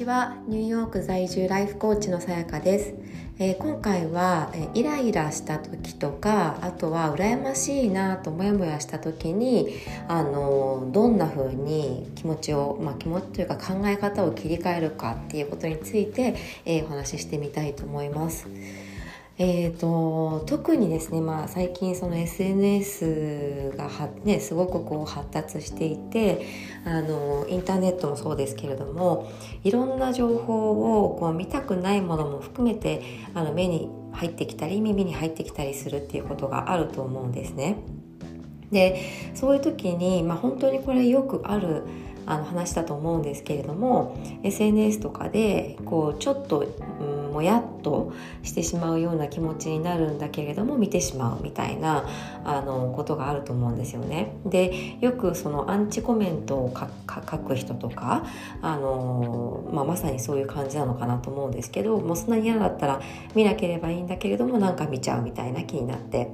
ちはニューヨーク在住ライフコーチのさやかです、えー、今回は、え、イライラした時とかあとは羨ましいなとモヤモヤした時にあのどんな風に気持ちを、まあ、気持ちというか考え方を切り替えるかっていうことについて、えー、お話ししてみたいと思います。えーと、特にですね、まあ、最近その SNS がは、ね、すごくこう発達していてあのインターネットもそうですけれどもいろんな情報をこう見たくないものも含めてあの目に入ってきたり耳に入ってきたりするっていうことがあると思うんですね。でそういう時に、まあ、本当にこれよくあるあの話だと思うんですけれども SNS とかでこうちょっと、うん、もやっとしてしまうような気持ちになるんだけれども見てしまうみたいなあのことがあると思うんですよね。でよくそのアンチコメントを書く人とかあの、まあ、まさにそういう感じなのかなと思うんですけどもうそんなに嫌だったら見なければいいんだけれどもなんか見ちゃうみたいな気になって。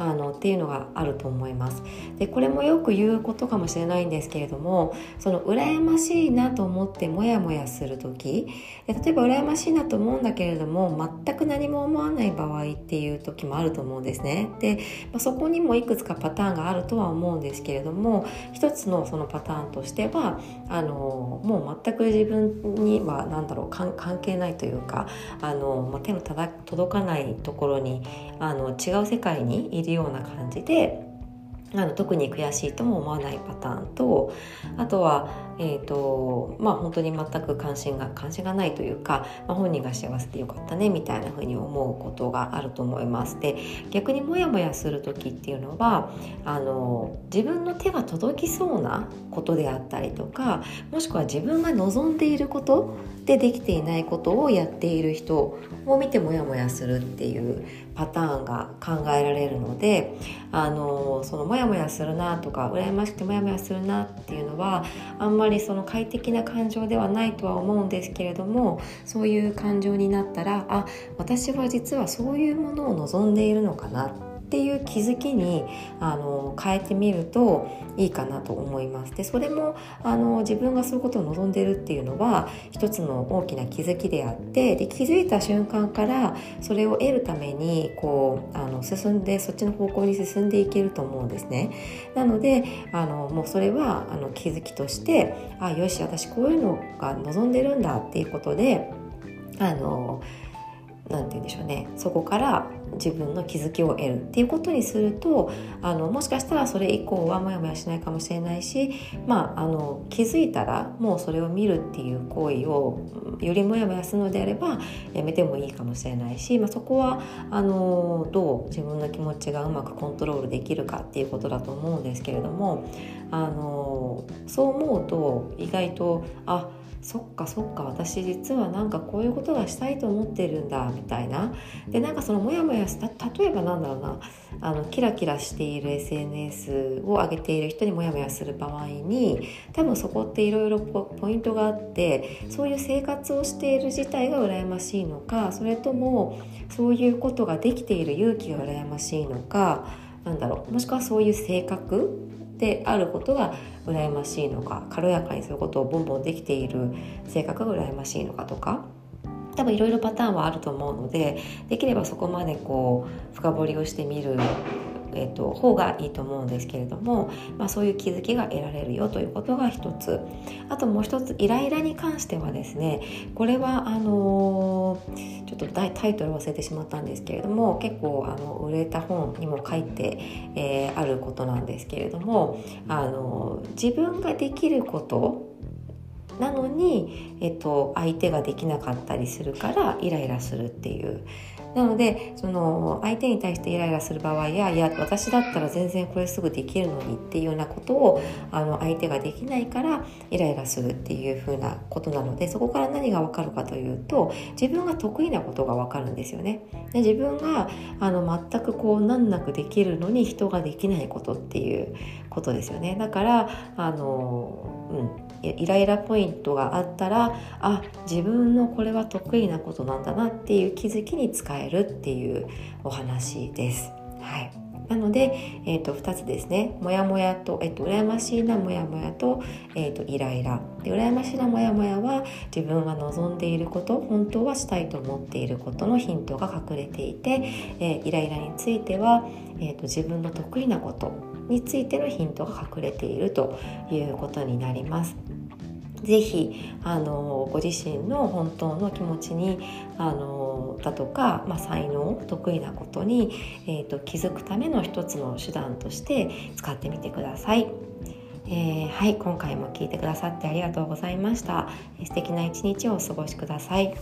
あのっていうのがあると思います。でこれもよく言うことかもしれないんですけれどもその羨ましいなと思ってモヤモヤする時で例えば羨ましいなと思うんだけれども全く何も思わない場合っていう時もあると思うんですね。で、まあ、そこにもいくつかパターンがあるとは思うんですけれども一つのそのパターンとしてはあのもう全く自分には何だろう関係ないというかあの、まあ、手の届かないところにあの違う世界にいるような感じであの特に悔しいとも思わないパターンとあとは、えーとまあ、本当に全く関心が関心がないというか、まあ、本人が幸せでよかったねみたいなふうに思うことがあると思います。で逆にモヤモヤする時っていうのはあの自分の手が届きそうなことであったりとかもしくは自分が望んでいることでできていないことをやっている人を見てモヤモヤするっていうパターンが考えられるのであのそのモヤモヤするなとか羨ましくてモヤモヤするなっていうのはあんまりその快適な感情ではないとは思うんですけれどもそういう感情になったらあ私は実はそういうものを望んでいるのかなってっていう気づきにあの変えてみるといいかなと思います。でそれもあの自分がそういうことを望んでるっていうのは一つの大きな気づきであってで気づいた瞬間からそれを得るためにこうあの進んでそっちの方向に進んでいけると思うんですね。なのであのもうそれはあの気づきとしてあよし私こういうのが望んでるんだっていうことであの何て言うんでしょうね。そこから自分の気づきを得るっていうことにするとあのもしかしたらそれ以降はモヤモヤしないかもしれないし、まあ、あの気づいたらもうそれを見るっていう行為をよりモヤモヤするのであればやめてもいいかもしれないし、まあ、そこはあのどう自分の気持ちがうまくコントロールできるかっていうことだと思うんですけれどもあのそう思うと意外とあそっかそっか私実はなんかこういうことがしたいと思ってるんだみたいな。でなんかそのモヤモヤした例えばなんだろうな。あのキラキラしている SNS を上げている人にモヤモヤする場合に多分そこっていろいろポイントがあってそういう生活をしている自体が羨ましいのかそれともそういうことができている勇気が羨ましいのかなんだろう。もしくはそういう性格であることが羨ましいのか軽やかにそういうことをボンボンできている性格が羨ましいのかとか。多分いろいろパターンはあると思うのでできればそこまでこう深掘りをしてみるえーと、方がいいと思うんですけれども、まあ、そういう気づきが得られるよということが一つ。あともう一つイライラに関してはですねこれはあのー、ちょっとタイトル忘れてしまったんですけれども結構あの売れた本にも書いて、えー、あることなんですけれどもあの自分ができることなのに、えっと、相手ができなかったりするからイライラするっていうなのでその相手に対してイライラする場合やいや私だったら全然これすぐできるのにっていうようなことをあの相手ができないからイライラするっていうふうなことなのでそこから何が分かるかというと自分が得意なことが分かるんですよね。で自分があの全くこう難なくできるのに人ができないことっていうことですよね。だからあの、うんイライラポイントがあったらあ自分のこれは得意なことなんだなっていう気づきに使えるっていうお話です。はいなので、えーと、2つですねモヤモヤと、えーと、羨ましいなモヤモヤと,、えーと、イライラで羨ましいなモヤモヤは自分が望んでいること本当はしたいと思っていることのヒントが隠れていて、えー、イライラについては、えー、と自分の得意なことについてのヒントが隠れているということになります。ぜひあのご自身の本当の気持ちにあのだとか、まあ、才能得意なことに、えーと、気づくための一つの手段として使ってみてください。えー、はい今回も聞いてくださってありがとうございました。素敵な一日をお過ごしください。